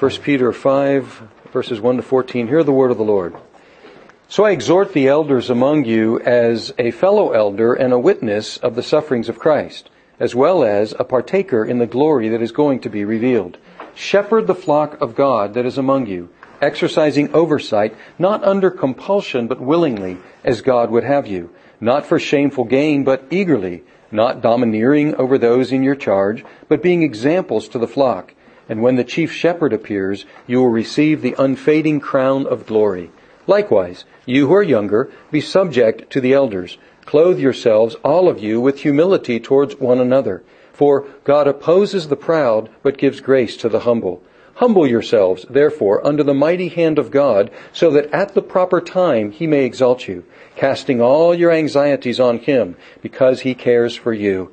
1 Peter 5, verses 1 to 14. Hear the word of the Lord. So I exhort the elders among you as a fellow elder and a witness of the sufferings of Christ, as well as a partaker in the glory that is going to be revealed. Shepherd the flock of God that is among you, exercising oversight, not under compulsion, but willingly, as God would have you, not for shameful gain, but eagerly, not domineering over those in your charge, but being examples to the flock. And when the chief shepherd appears, you will receive the unfading crown of glory. Likewise, you who are younger, be subject to the elders. Clothe yourselves, all of you, with humility towards one another. For God opposes the proud, but gives grace to the humble. Humble yourselves, therefore, under the mighty hand of God, so that at the proper time he may exalt you, casting all your anxieties on him, because he cares for you.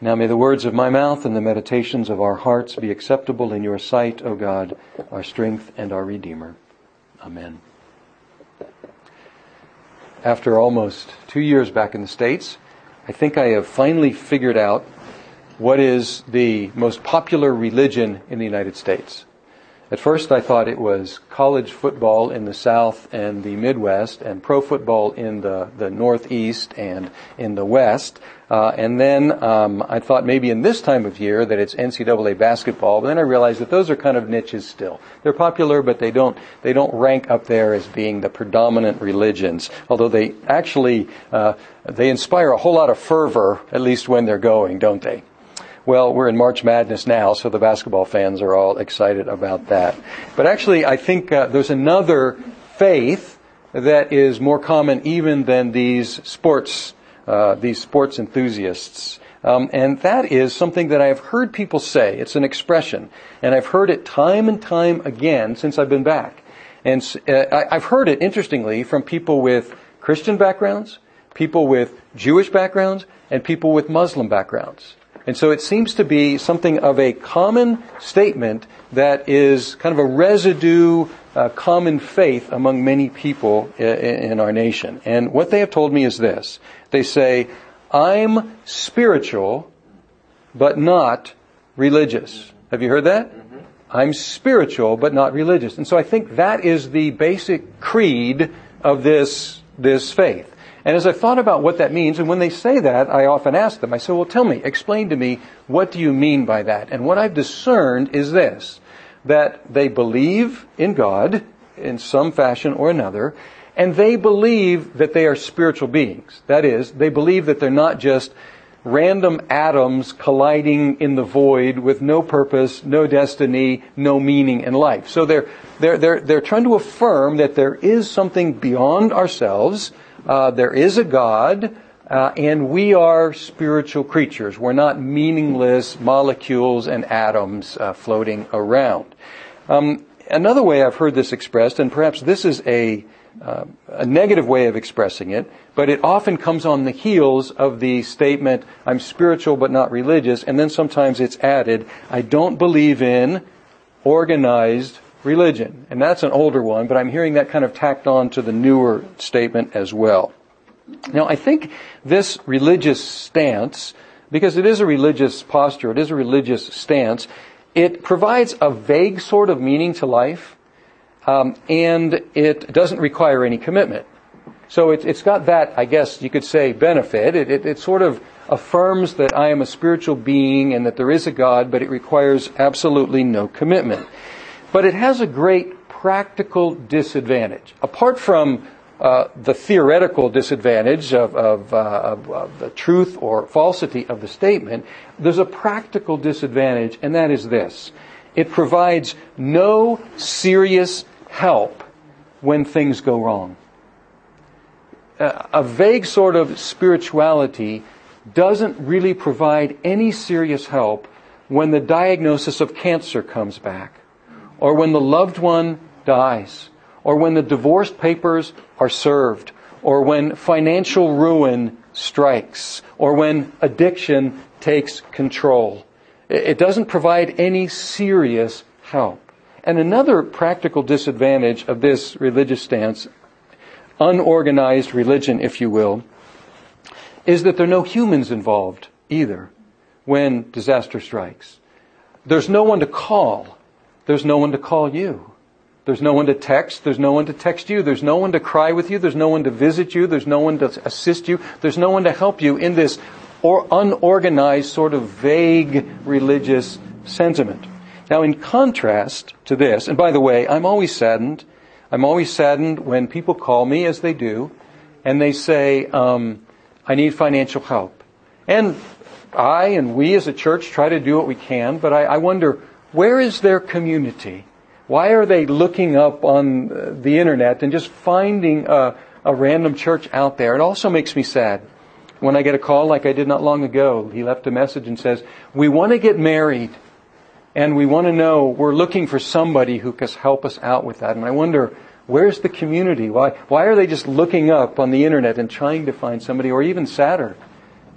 Now may the words of my mouth and the meditations of our hearts be acceptable in your sight, O God, our strength and our Redeemer. Amen. After almost two years back in the States, I think I have finally figured out what is the most popular religion in the United States. At first, I thought it was college football in the South and the Midwest, and pro football in the, the Northeast and in the West. Uh, and then um, I thought maybe in this time of year that it's NCAA basketball. But then I realized that those are kind of niches still. They're popular, but they don't they don't rank up there as being the predominant religions. Although they actually uh, they inspire a whole lot of fervor, at least when they're going, don't they? Well, we're in March Madness now, so the basketball fans are all excited about that. But actually, I think uh, there's another faith that is more common even than these sports, uh, these sports enthusiasts. Um, and that is something that I've heard people say. It's an expression, and I've heard it time and time again since I've been back. And uh, I've heard it, interestingly, from people with Christian backgrounds, people with Jewish backgrounds, and people with Muslim backgrounds. And so it seems to be something of a common statement that is kind of a residue, uh, common faith among many people in, in our nation. And what they have told me is this. They say, I'm spiritual, but not religious. Have you heard that? Mm-hmm. I'm spiritual, but not religious. And so I think that is the basic creed of this, this faith. And as I thought about what that means, and when they say that, I often ask them, I say, well, tell me, explain to me, what do you mean by that? And what I've discerned is this, that they believe in God in some fashion or another, and they believe that they are spiritual beings. That is, they believe that they're not just random atoms colliding in the void with no purpose, no destiny, no meaning in life. So they're, they're, they're, they're trying to affirm that there is something beyond ourselves, uh, there is a God, uh, and we are spiritual creatures. We're not meaningless molecules and atoms uh, floating around. Um, another way I've heard this expressed, and perhaps this is a uh, a negative way of expressing it, but it often comes on the heels of the statement, I'm spiritual but not religious, and then sometimes it's added, I don't believe in organized religion. And that's an older one, but I'm hearing that kind of tacked on to the newer statement as well. Now, I think this religious stance, because it is a religious posture, it is a religious stance, it provides a vague sort of meaning to life, um, and it doesn't require any commitment. So it, has got that, I guess you could say, benefit. It, it, it sort of affirms that I am a spiritual being and that there is a God, but it requires absolutely no commitment. But it has a great practical disadvantage. Apart from uh, the theoretical disadvantage of, of, uh, of, of, the truth or falsity of the statement, there's a practical disadvantage, and that is this. It provides no serious help when things go wrong. Uh, a vague sort of spirituality doesn't really provide any serious help when the diagnosis of cancer comes back, or when the loved one dies, or when the divorce papers are served, or when financial ruin strikes, or when addiction takes control. It doesn't provide any serious help. And another practical disadvantage of this religious stance, unorganized religion, if you will, is that there are no humans involved either when disaster strikes. There's no one to call. There's no one to call you. There's no one to text. There's no one to text you. There's no one to cry with you. There's no one to visit you. There's no one to assist you. There's no one to help you in this or unorganized sort of vague religious sentiment. Now, in contrast to this, and by the way, I'm always saddened. I'm always saddened when people call me, as they do, and they say, um, I need financial help. And I and we as a church try to do what we can, but I, I wonder, where is their community? Why are they looking up on uh, the internet and just finding a, a random church out there? It also makes me sad when I get a call like I did not long ago. He left a message and says, we want to get married and we want to know, we're looking for somebody who can help us out with that. And I wonder, where's the community? Why, why are they just looking up on the internet and trying to find somebody? Or even sadder,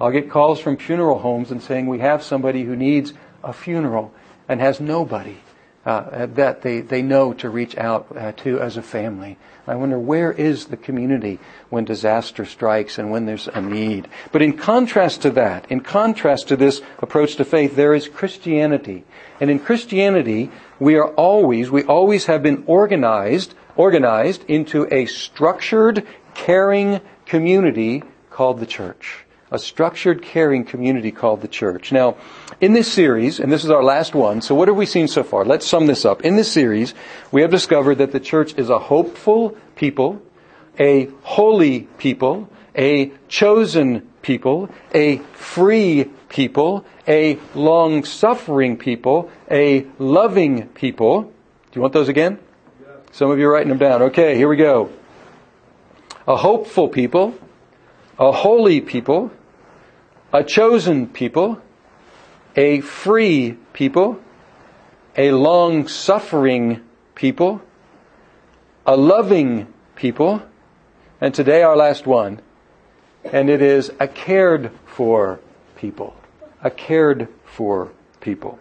I'll get calls from funeral homes and saying we have somebody who needs a funeral and has nobody uh, that they, they know to reach out uh, to as a family. I wonder where is the community when disaster strikes and when there's a need. But in contrast to that, in contrast to this approach to faith, there is Christianity. And in Christianity, we are always, we always have been organized, organized into a structured, caring community called the church a structured, caring community called the church. Now, in this series, and this is our last one, so what have we seen so far? Let's sum this up. In this series, we have discovered that the church is a hopeful people, a holy people, a chosen people, a free people, a long suffering people, a loving people. Do you want those again? Some of you are writing them down. Okay, here we go. A hopeful people, a holy people, a chosen people, a free people, a long suffering people, a loving people, and today our last one, and it is a cared for people. A cared for people.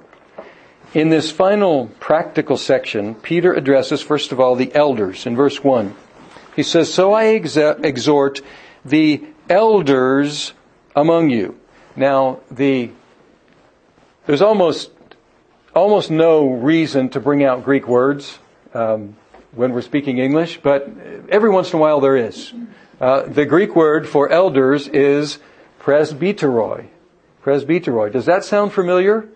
In this final practical section, Peter addresses first of all the elders in verse 1. He says, So I exhort the elders among you. Now, the, there's almost, almost no reason to bring out Greek words um, when we're speaking English, but every once in a while there is. Uh, the Greek word for elders is presbyteroi. Presbyteroi. Does that sound familiar?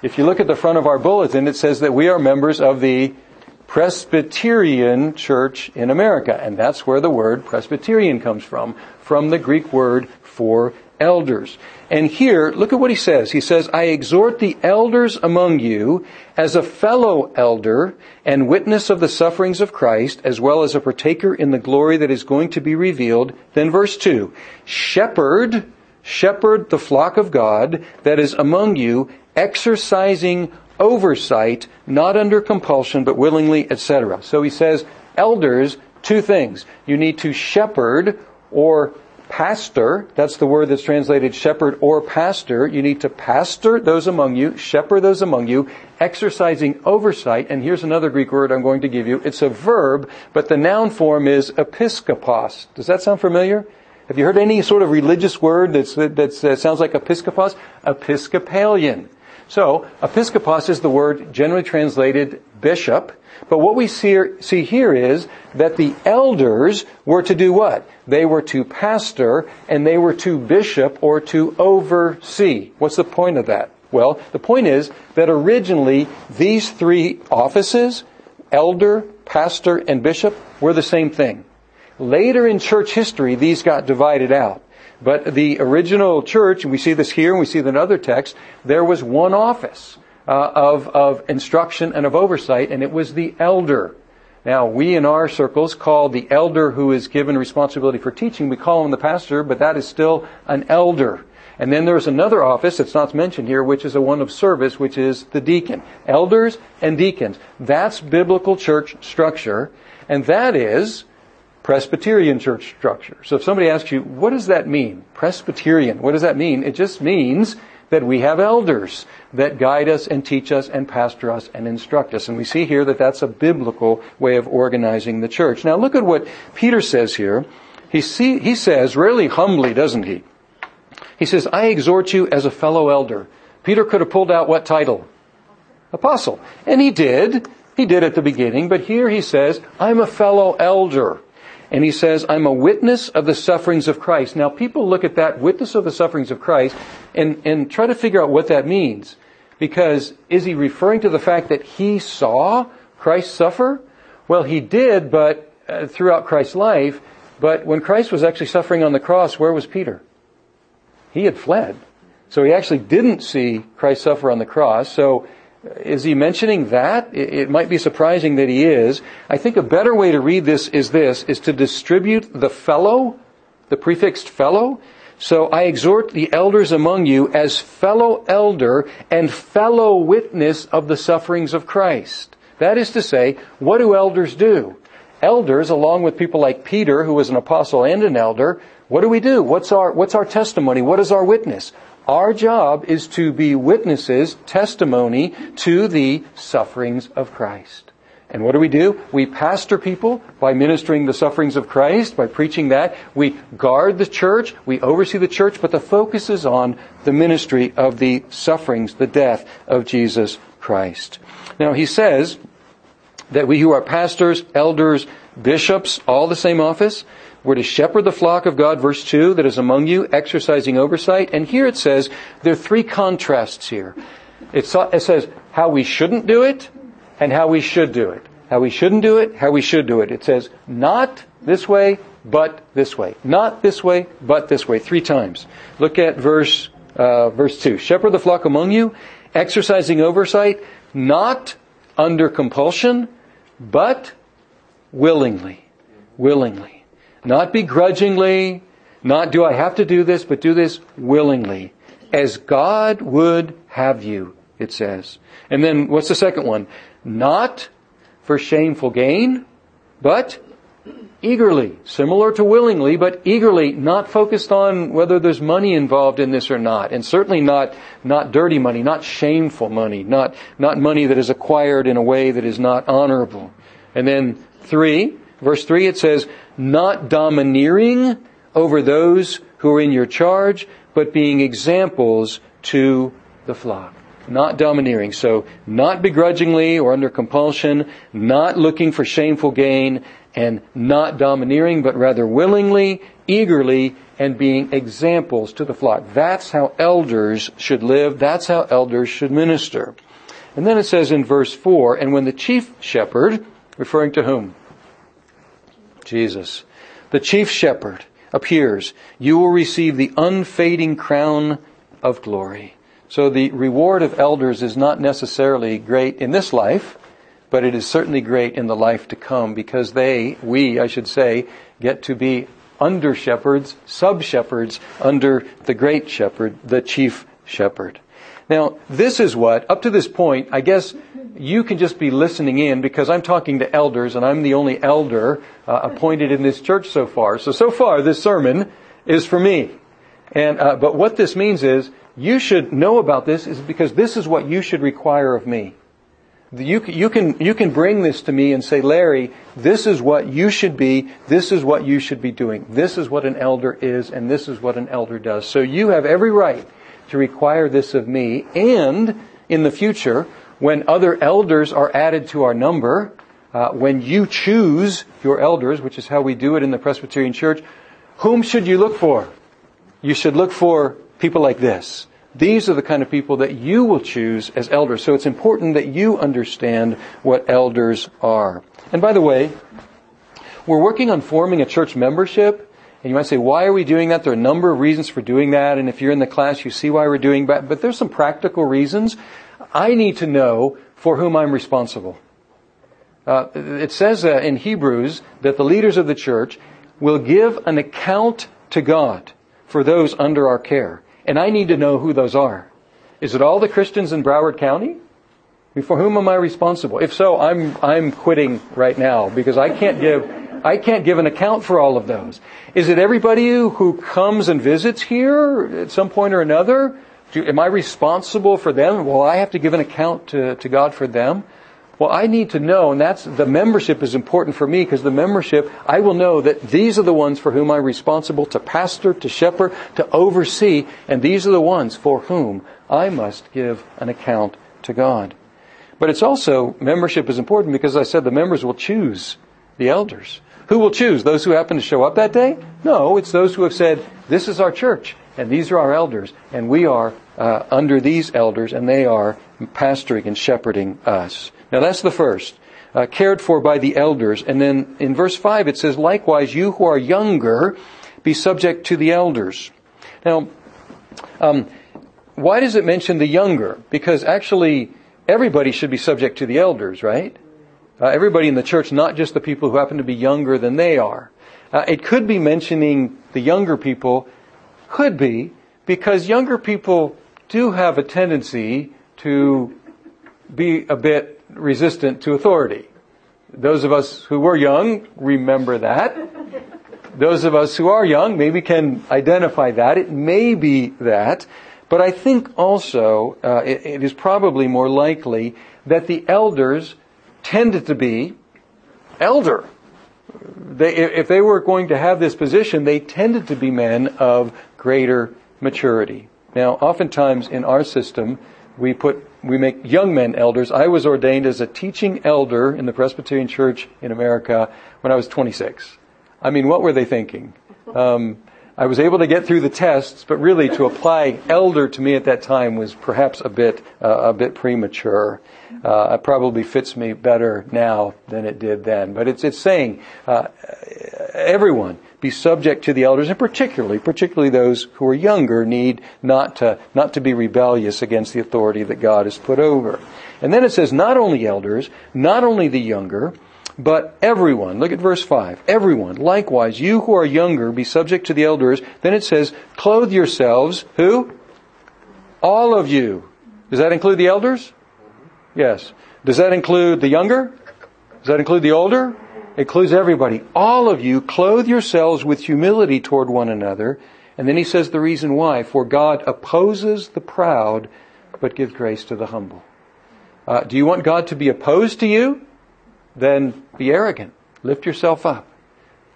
If you look at the front of our bulletin, it says that we are members of the Presbyterian Church in America, and that's where the word Presbyterian comes from, from the Greek word for elders. And here, look at what he says. He says, I exhort the elders among you as a fellow elder and witness of the sufferings of Christ, as well as a partaker in the glory that is going to be revealed. Then verse 2, shepherd, shepherd the flock of God that is among you, exercising oversight, not under compulsion, but willingly, etc. So he says, elders, two things. You need to shepherd or pastor, that's the word that's translated shepherd or pastor. You need to pastor those among you, shepherd those among you, exercising oversight. And here's another Greek word I'm going to give you. It's a verb, but the noun form is episkopos. Does that sound familiar? Have you heard any sort of religious word that uh, sounds like episkopos? Episcopalian. So, episkopos is the word generally translated bishop. But what we see, see here is that the elders were to do what? They were to pastor and they were to bishop or to oversee. What's the point of that? Well, the point is that originally these three offices elder, pastor, and bishop were the same thing. Later in church history, these got divided out. But the original church, and we see this here and we see it in other texts, there was one office uh, of, of instruction and of oversight, and it was the elder. Now, we in our circles call the elder who is given responsibility for teaching, we call him the pastor, but that is still an elder. And then there's another office that's not mentioned here, which is a one of service, which is the deacon. Elders and deacons. That's biblical church structure, and that is Presbyterian church structure. So if somebody asks you, what does that mean? Presbyterian, what does that mean? It just means that we have elders that guide us and teach us and pastor us and instruct us. And we see here that that's a biblical way of organizing the church. Now look at what Peter says here. He, see, he says, really humbly, doesn't he? He says, I exhort you as a fellow elder. Peter could have pulled out what title? Apostle. And he did. He did at the beginning, but here he says, I'm a fellow elder. And he says, I'm a witness of the sufferings of Christ. Now people look at that witness of the sufferings of Christ and, and try to figure out what that means. Because is he referring to the fact that he saw Christ suffer? Well, he did, but uh, throughout Christ's life. But when Christ was actually suffering on the cross, where was Peter? He had fled. So he actually didn't see Christ suffer on the cross. So is he mentioning that? It might be surprising that he is. I think a better way to read this is this, is to distribute the fellow, the prefixed fellow. So I exhort the elders among you as fellow elder and fellow witness of the sufferings of Christ. That is to say, what do elders do? Elders, along with people like Peter, who was an apostle and an elder, what do we do? What's our, what's our testimony? What is our witness? Our job is to be witnesses, testimony to the sufferings of Christ. And what do we do? We pastor people by ministering the sufferings of Christ, by preaching that. We guard the church, we oversee the church, but the focus is on the ministry of the sufferings, the death of Jesus Christ. Now he says that we who are pastors, elders, bishops, all the same office, we're to shepherd the flock of God, verse 2, that is among you, exercising oversight. And here it says, there are three contrasts here. It, says how we shouldn't do it and how we should do it. How we shouldn't do it, how we should do it. It says, not this way, but this way. Not this way, but this way. Three times. Look at verse, uh, verse 2. Shepherd the flock among you, exercising oversight, not under compulsion, but willingly. Willingly. Not begrudgingly, not do I have to do this, but do this willingly. As God would have you, it says. And then what's the second one? Not for shameful gain, but eagerly. Similar to willingly, but eagerly, not focused on whether there's money involved in this or not. And certainly not, not dirty money, not shameful money, not, not money that is acquired in a way that is not honorable. And then three, verse three, it says, not domineering over those who are in your charge, but being examples to the flock. Not domineering. So, not begrudgingly or under compulsion, not looking for shameful gain, and not domineering, but rather willingly, eagerly, and being examples to the flock. That's how elders should live. That's how elders should minister. And then it says in verse 4, and when the chief shepherd, referring to whom? Jesus, the chief shepherd, appears, you will receive the unfading crown of glory. So the reward of elders is not necessarily great in this life, but it is certainly great in the life to come because they, we, I should say, get to be under shepherds, sub shepherds under the great shepherd, the chief shepherd. Now, this is what, up to this point, I guess you can just be listening in because I'm talking to elders and I'm the only elder uh, appointed in this church so far. So, so far, this sermon is for me. And, uh, but what this means is, you should know about this is because this is what you should require of me. You, you, can, you can bring this to me and say, Larry, this is what you should be, this is what you should be doing. This is what an elder is, and this is what an elder does. So you have every right to require this of me. And in the future, when other elders are added to our number, uh, when you choose your elders, which is how we do it in the Presbyterian Church, whom should you look for? You should look for people like this. these are the kind of people that you will choose as elders. So it's important that you understand what elders are. And by the way, we're working on forming a church membership. And you might say, why are we doing that? There are a number of reasons for doing that. And if you're in the class, you see why we're doing that. But there's some practical reasons. I need to know for whom I'm responsible. Uh, it says uh, in Hebrews that the leaders of the church will give an account to God for those under our care. And I need to know who those are. Is it all the Christians in Broward County? For whom am I responsible? If so, I'm, I'm quitting right now because I can't give, I can't give an account for all of those. Is it everybody who comes and visits here at some point or another? Do, am I responsible for them? Well, I have to give an account to, to God for them. Well, I need to know, and that's the membership is important for me because the membership, I will know that these are the ones for whom I'm responsible to pastor, to shepherd, to oversee, and these are the ones for whom I must give an account to God. But it's also, membership is important because I said the members will choose the elders. Who will choose? Those who happen to show up that day? No, it's those who have said, this is our church, and these are our elders, and we are uh, under these elders, and they are pastoring and shepherding us. Now that's the first. Uh, cared for by the elders. And then in verse 5 it says, likewise, you who are younger, be subject to the elders. Now, um, why does it mention the younger? Because actually, everybody should be subject to the elders, right? Uh, everybody in the church, not just the people who happen to be younger than they are. Uh, it could be mentioning the younger people, could be, because younger people do have a tendency to be a bit resistant to authority. Those of us who were young remember that. Those of us who are young maybe can identify that. It may be that. But I think also uh, it, it is probably more likely that the elders tended to be elder. They, if they were going to have this position, they tended to be men of greater maturity. Now, oftentimes in our system, we put we make young men elders. I was ordained as a teaching elder in the Presbyterian Church in America when I was 26. I mean, what were they thinking? Um, I was able to get through the tests, but really to apply elder to me at that time was perhaps a bit uh, a bit premature. Uh, it probably fits me better now than it did then. But it's it's saying uh, everyone be subject to the elders, and particularly, particularly those who are younger, need not to, not to be rebellious against the authority that God has put over. And then it says, not only elders, not only the younger, but everyone. Look at verse 5. Everyone. Likewise, you who are younger, be subject to the elders. Then it says, clothe yourselves. Who? All of you. Does that include the elders? Yes. Does that include the younger? Does that include the older? Includes everybody. All of you clothe yourselves with humility toward one another. And then he says the reason why. For God opposes the proud, but gives grace to the humble. Uh, do you want God to be opposed to you? Then be arrogant. Lift yourself up.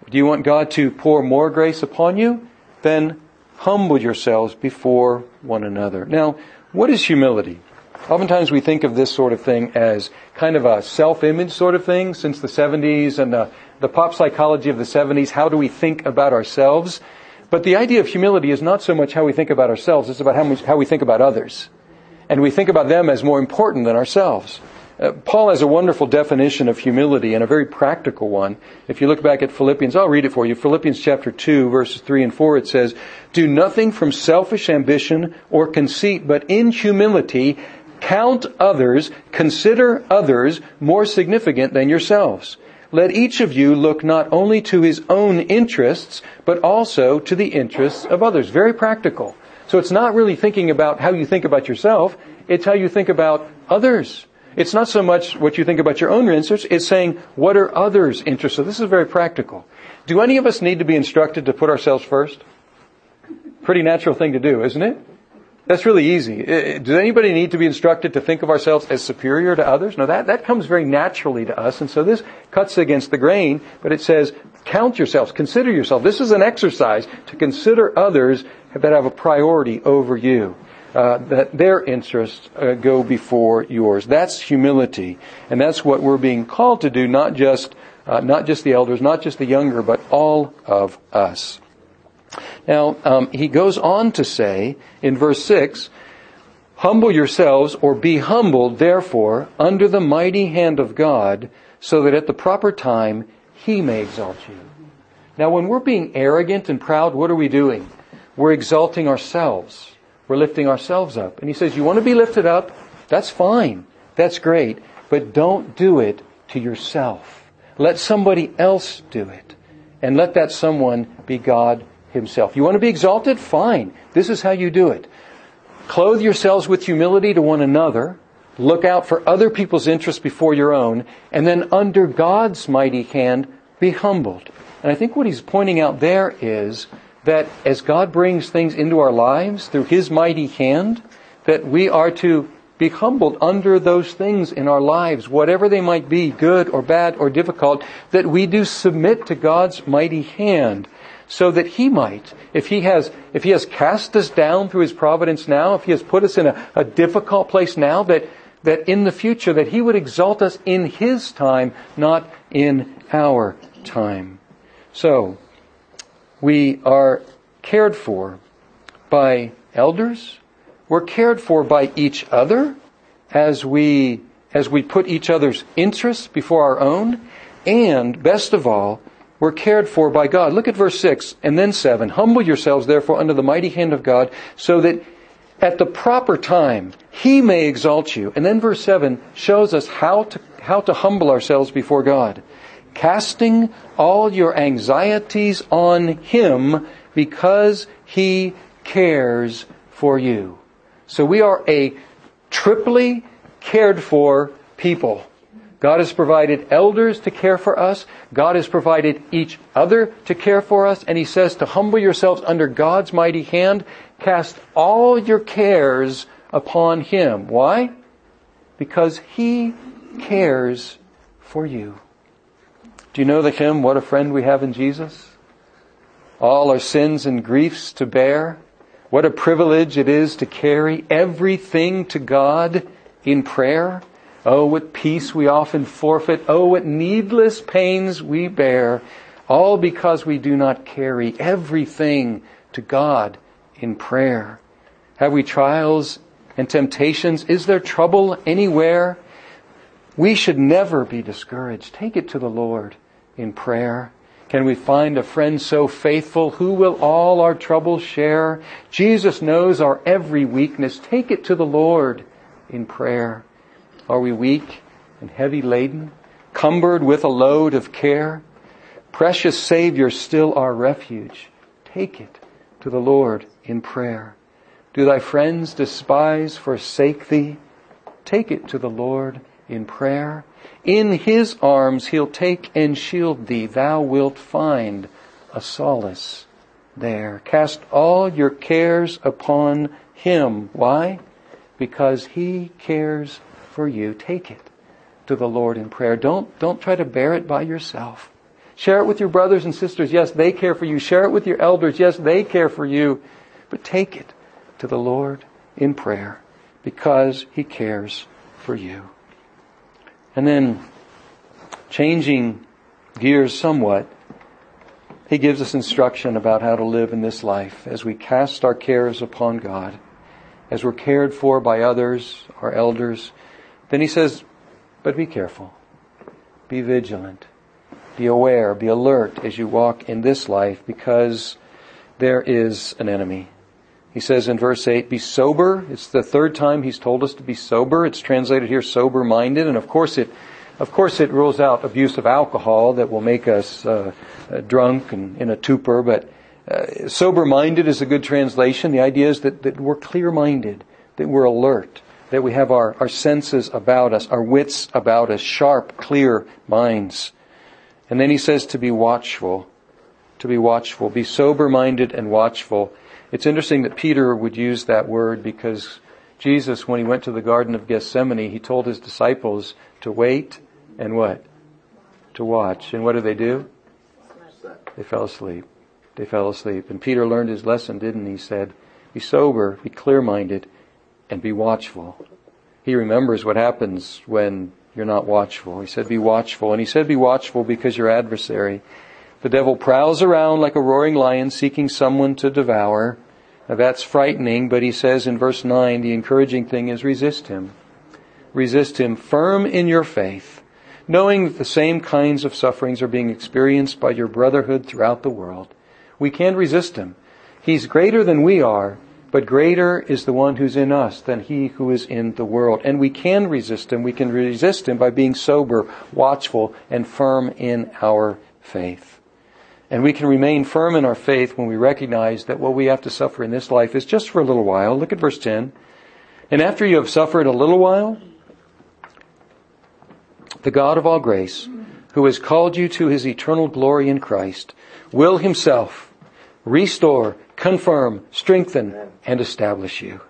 Do you want God to pour more grace upon you? Then humble yourselves before one another. Now, what is humility? Oftentimes we think of this sort of thing as kind of a self-image sort of thing since the 70s and the, the pop psychology of the 70s. How do we think about ourselves? But the idea of humility is not so much how we think about ourselves, it's about how, how we think about others. And we think about them as more important than ourselves. Uh, Paul has a wonderful definition of humility and a very practical one. If you look back at Philippians, I'll read it for you. Philippians chapter 2 verses 3 and 4, it says, Do nothing from selfish ambition or conceit, but in humility Count others, consider others more significant than yourselves. Let each of you look not only to his own interests, but also to the interests of others. Very practical. So it's not really thinking about how you think about yourself, it's how you think about others. It's not so much what you think about your own interests, it's saying, what are others' interests? So this is very practical. Do any of us need to be instructed to put ourselves first? Pretty natural thing to do, isn't it? That's really easy. Does anybody need to be instructed to think of ourselves as superior to others? No, that, that comes very naturally to us. And so this cuts against the grain, but it says, count yourselves, consider yourself. This is an exercise to consider others that have a priority over you. Uh, that their interests uh, go before yours. That's humility, and that's what we're being called to do. Not just uh, not just the elders, not just the younger, but all of us. Now, um, he goes on to say in verse 6 Humble yourselves, or be humbled, therefore, under the mighty hand of God, so that at the proper time he may exalt you. Now, when we're being arrogant and proud, what are we doing? We're exalting ourselves. We're lifting ourselves up. And he says, You want to be lifted up? That's fine. That's great. But don't do it to yourself. Let somebody else do it. And let that someone be God Himself. You want to be exalted? Fine. This is how you do it. Clothe yourselves with humility to one another. Look out for other people's interests before your own. And then under God's mighty hand, be humbled. And I think what he's pointing out there is that as God brings things into our lives through his mighty hand, that we are to be humbled under those things in our lives, whatever they might be, good or bad or difficult, that we do submit to God's mighty hand so that he might, if he has, if he has cast us down through his providence now, if he has put us in a, a difficult place now, that, that in the future, that he would exalt us in his time, not in our time. So, we are cared for by elders. We're cared for by each other as we, as we put each other's interests before our own. And best of all, we're cared for by God. Look at verse 6 and then 7. Humble yourselves, therefore, under the mighty hand of God, so that at the proper time he may exalt you. And then verse 7 shows us how to, how to humble ourselves before God. Casting all your anxieties on him because he cares for you. So we are a triply cared for people. God has provided elders to care for us. God has provided each other to care for us. And He says to humble yourselves under God's mighty hand. Cast all your cares upon Him. Why? Because He cares for you. Do you know the hymn, What a Friend We Have in Jesus? All our sins and griefs to bear. What a privilege it is to carry everything to God in prayer. Oh, what peace we often forfeit. Oh, what needless pains we bear. All because we do not carry everything to God in prayer. Have we trials and temptations? Is there trouble anywhere? We should never be discouraged. Take it to the Lord in prayer. Can we find a friend so faithful who will all our troubles share? Jesus knows our every weakness. Take it to the Lord in prayer. Are we weak and heavy laden, cumbered with a load of care? Precious Savior, still our refuge. Take it to the Lord in prayer. Do thy friends despise, forsake thee? Take it to the Lord in prayer. In his arms he'll take and shield thee. Thou wilt find a solace there. Cast all your cares upon him. Why? Because he cares for you, take it to the Lord in prayer. Don't, don't try to bear it by yourself. Share it with your brothers and sisters. Yes, they care for you. Share it with your elders. Yes, they care for you. But take it to the Lord in prayer because He cares for you. And then, changing gears somewhat, He gives us instruction about how to live in this life as we cast our cares upon God, as we're cared for by others, our elders, then he says, but be careful. Be vigilant. Be aware. Be alert as you walk in this life because there is an enemy. He says in verse 8, be sober. It's the third time he's told us to be sober. It's translated here sober minded. And of course it, of course it rules out abuse of alcohol that will make us uh, uh, drunk and in a torpor. But uh, sober minded is a good translation. The idea is that, that we're clear minded, that we're alert that we have our, our senses about us, our wits about us, sharp, clear minds. And then he says to be watchful, to be watchful, be sober minded and watchful. It's interesting that Peter would use that word because Jesus, when he went to the Garden of Gethsemane, he told his disciples to wait and what? To watch. And what did they do? They fell asleep. They fell asleep. And Peter learned his lesson, didn't he? He said, be sober, be clear minded, and be watchful. He remembers what happens when you're not watchful. He said, be watchful. And he said, be watchful because your adversary, the devil prowls around like a roaring lion seeking someone to devour. Now that's frightening, but he says in verse 9, the encouraging thing is resist him. Resist him firm in your faith, knowing that the same kinds of sufferings are being experienced by your brotherhood throughout the world. We can't resist him. He's greater than we are, but greater is the one who's in us than he who is in the world. And we can resist him. We can resist him by being sober, watchful, and firm in our faith. And we can remain firm in our faith when we recognize that what we have to suffer in this life is just for a little while. Look at verse 10. And after you have suffered a little while, the God of all grace, who has called you to his eternal glory in Christ, will himself restore, confirm, strengthen, and establish you.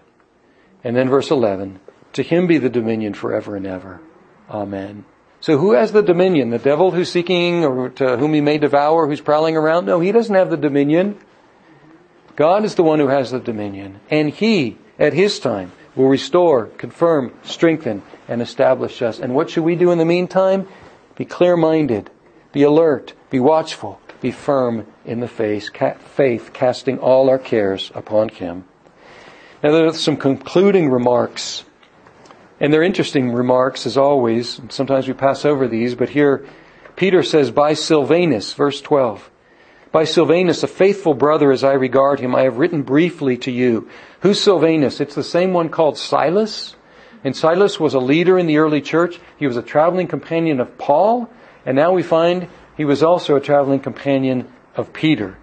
And then verse 11, to him be the dominion forever and ever. Amen. So who has the dominion? The devil who's seeking or to whom he may devour, who's prowling around? No, he doesn't have the dominion. God is the one who has the dominion. And he, at his time, will restore, confirm, strengthen, and establish us. And what should we do in the meantime? Be clear-minded, be alert, be watchful, be firm in the faith, faith casting all our cares upon him. Now there are some concluding remarks and they're interesting remarks, as always. Sometimes we pass over these, but here Peter says, By Silvanus, verse 12. By Silvanus, a faithful brother as I regard him, I have written briefly to you. Who's Silvanus? It's the same one called Silas. And Silas was a leader in the early church. He was a traveling companion of Paul. And now we find he was also a traveling companion of Peter.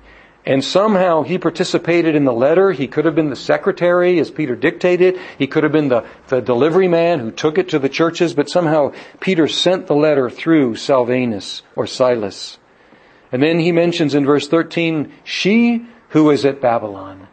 And somehow he participated in the letter. He could have been the secretary as Peter dictated. He could have been the, the delivery man who took it to the churches, but somehow Peter sent the letter through Silvanus or Silas. And then he mentions in verse 13, she who is at Babylon,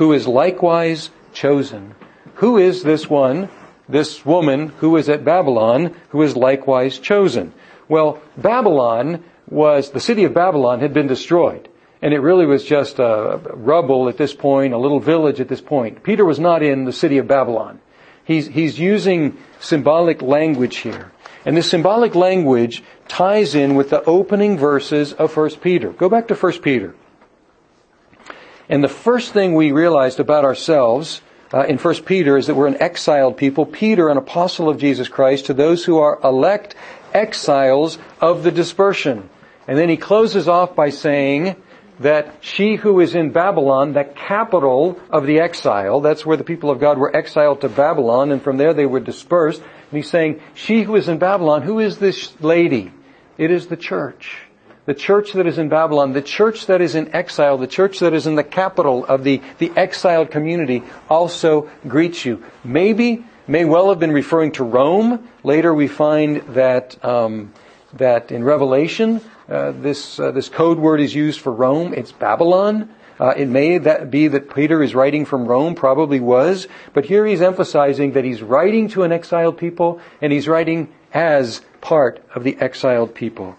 who is likewise chosen. Who is this one, this woman who is at Babylon, who is likewise chosen? Well, Babylon was, the city of Babylon had been destroyed. And it really was just a rubble at this point, a little village at this point. Peter was not in the city of Babylon. He's, he's using symbolic language here. And this symbolic language ties in with the opening verses of 1 Peter. Go back to 1 Peter. And the first thing we realized about ourselves uh, in 1 Peter is that we're an exiled people. Peter, an apostle of Jesus Christ, to those who are elect exiles of the dispersion. And then he closes off by saying, that she who is in Babylon, the capital of the exile, that's where the people of God were exiled to Babylon, and from there they were dispersed. And he's saying, she who is in Babylon, who is this lady? It is the church. The church that is in Babylon, the church that is in exile, the church that is in the capital of the, the exiled community also greets you. Maybe, may well have been referring to Rome. Later we find that, um, that in Revelation, this uh, this code word is used for Rome. It's Babylon. Uh, it may that be that Peter is writing from Rome, probably was, but here he's emphasizing that he's writing to an exiled people, and he's writing as part of the exiled people.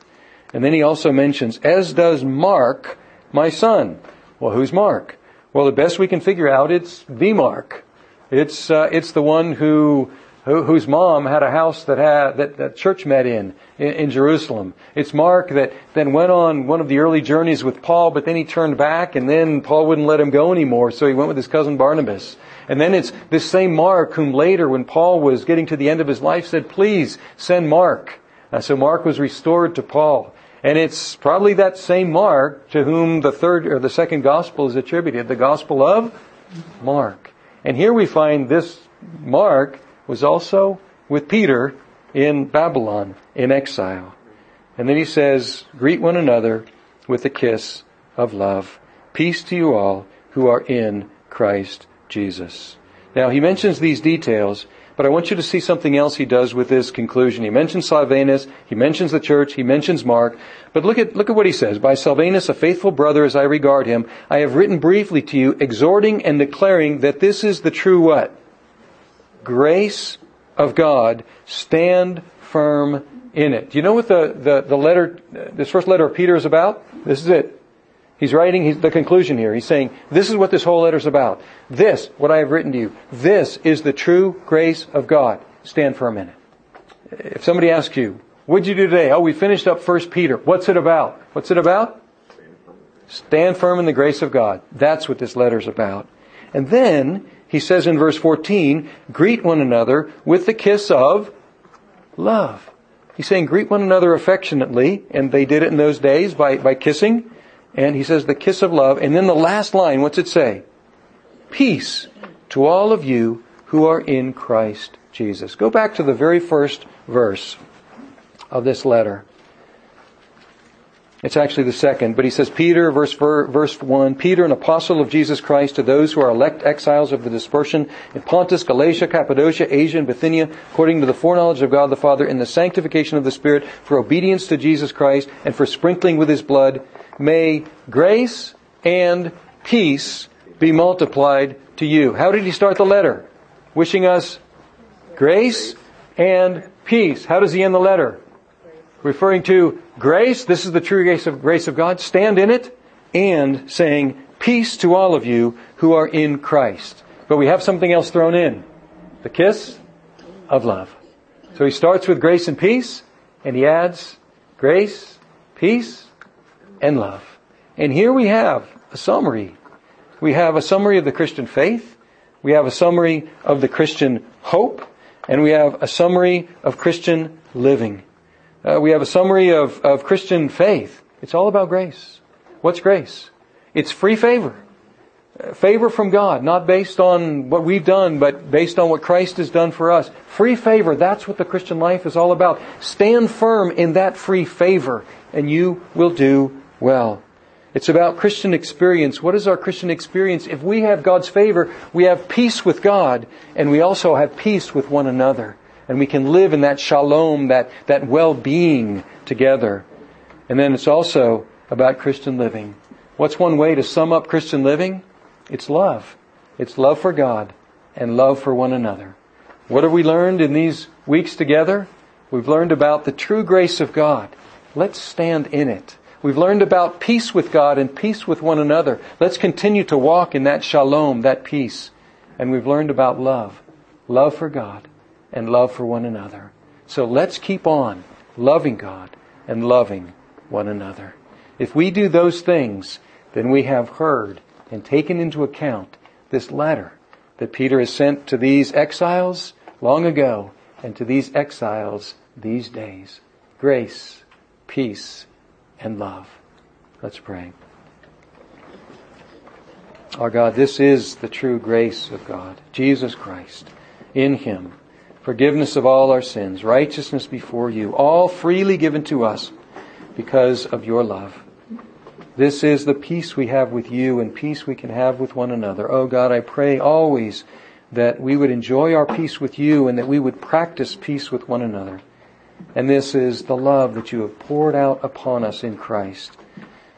And then he also mentions, as does Mark, my son. Well, who's Mark? Well, the best we can figure out, it's the Mark. It's uh, it's the one who who, whose mom had a house that had that, that church met in, in, in Jerusalem. It's Mark that then went on one of the early journeys with Paul, but then he turned back, and then Paul wouldn't let him go anymore, so he went with his cousin Barnabas. And then it's this same Mark whom later, when Paul was getting to the end of his life, said, "Please send Mark." Uh, so Mark was restored to Paul. And it's probably that same Mark to whom the third or the second gospel is attributed, the gospel of Mark. And here we find this Mark was also with Peter in Babylon in exile. And then he says, greet one another with a kiss of love. Peace to you all who are in Christ Jesus. Now he mentions these details, but I want you to see something else he does with this conclusion. He mentions Silvanus, he mentions the church, he mentions Mark, but look at, look at what he says. By Silvanus, a faithful brother as I regard him, I have written briefly to you, exhorting and declaring that this is the true what? Grace of God, stand firm in it. Do you know what the, the, the letter, this first letter of Peter is about? This is it. He's writing he's, the conclusion here. He's saying, this is what this whole letter is about. This, what I have written to you, this is the true grace of God. Stand firm in it. If somebody asks you, what'd you do today? Oh, we finished up First Peter. What's it about? What's it about? Stand firm in the grace of God. That's what this letter is about. And then he says in verse 14, greet one another with the kiss of love. He's saying greet one another affectionately, and they did it in those days by, by kissing. And he says the kiss of love. And then the last line, what's it say? Peace to all of you who are in Christ Jesus. Go back to the very first verse of this letter. It's actually the second, but he says, Peter, verse, verse 1, Peter, an apostle of Jesus Christ, to those who are elect exiles of the dispersion in Pontus, Galatia, Cappadocia, Asia, and Bithynia, according to the foreknowledge of God the Father, in the sanctification of the Spirit, for obedience to Jesus Christ, and for sprinkling with his blood, may grace and peace be multiplied to you. How did he start the letter? Wishing us grace and peace. How does he end the letter? Referring to grace, this is the true grace of, grace of God, stand in it, and saying, peace to all of you who are in Christ. But we have something else thrown in. The kiss of love. So he starts with grace and peace, and he adds grace, peace, and love. And here we have a summary. We have a summary of the Christian faith. We have a summary of the Christian hope. And we have a summary of Christian living uh, we have a summary of, of Christian faith. It's all about grace. What's grace? It's free favor. Uh, favor from God, not based on what we've done, but based on what Christ has done for us. Free favor, that's what the Christian life is all about. Stand firm in that free favor, and you will do well. It's about Christian experience. What is our Christian experience? If we have God's favor, we have peace with God, and we also have peace with one another and we can live in that shalom, that, that well-being together. And then it's also about Christian living. What's one way to sum up Christian living? It's love. It's love for God and love for one another. What have we learned in these weeks together? We've learned about the true grace of God. Let's stand in it. We've learned about peace with God and peace with one another. Let's continue to walk in that shalom, that peace. And we've learned about love. Love for God and love for one another. So let's keep on loving God and loving one another. If we do those things, then we have heard and taken into account this letter that Peter has sent to these exiles long ago and to these exiles these days. Grace, peace, and love. Let's pray. Our God, this is the true grace of God, Jesus Christ. In Him, forgiveness of all our sins, righteousness before you, all freely given to us because of your love. This is the peace we have with you and peace we can have with one another. Oh God, I pray always that we would enjoy our peace with you and that we would practice peace with one another. And this is the love that you have poured out upon us in Christ.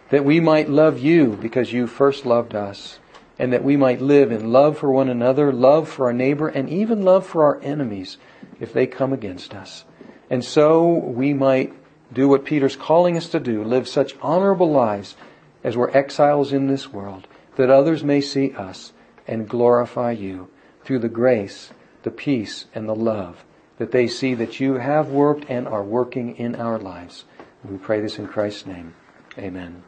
That we might love you because you first loved us and that we might live in love for one another, love for our neighbor, and even love for our enemies if they come against us. And so we might do what Peter's calling us to do, live such honorable lives as we're exiles in this world, that others may see us and glorify you through the grace, the peace, and the love that they see that you have worked and are working in our lives. We pray this in Christ's name. Amen.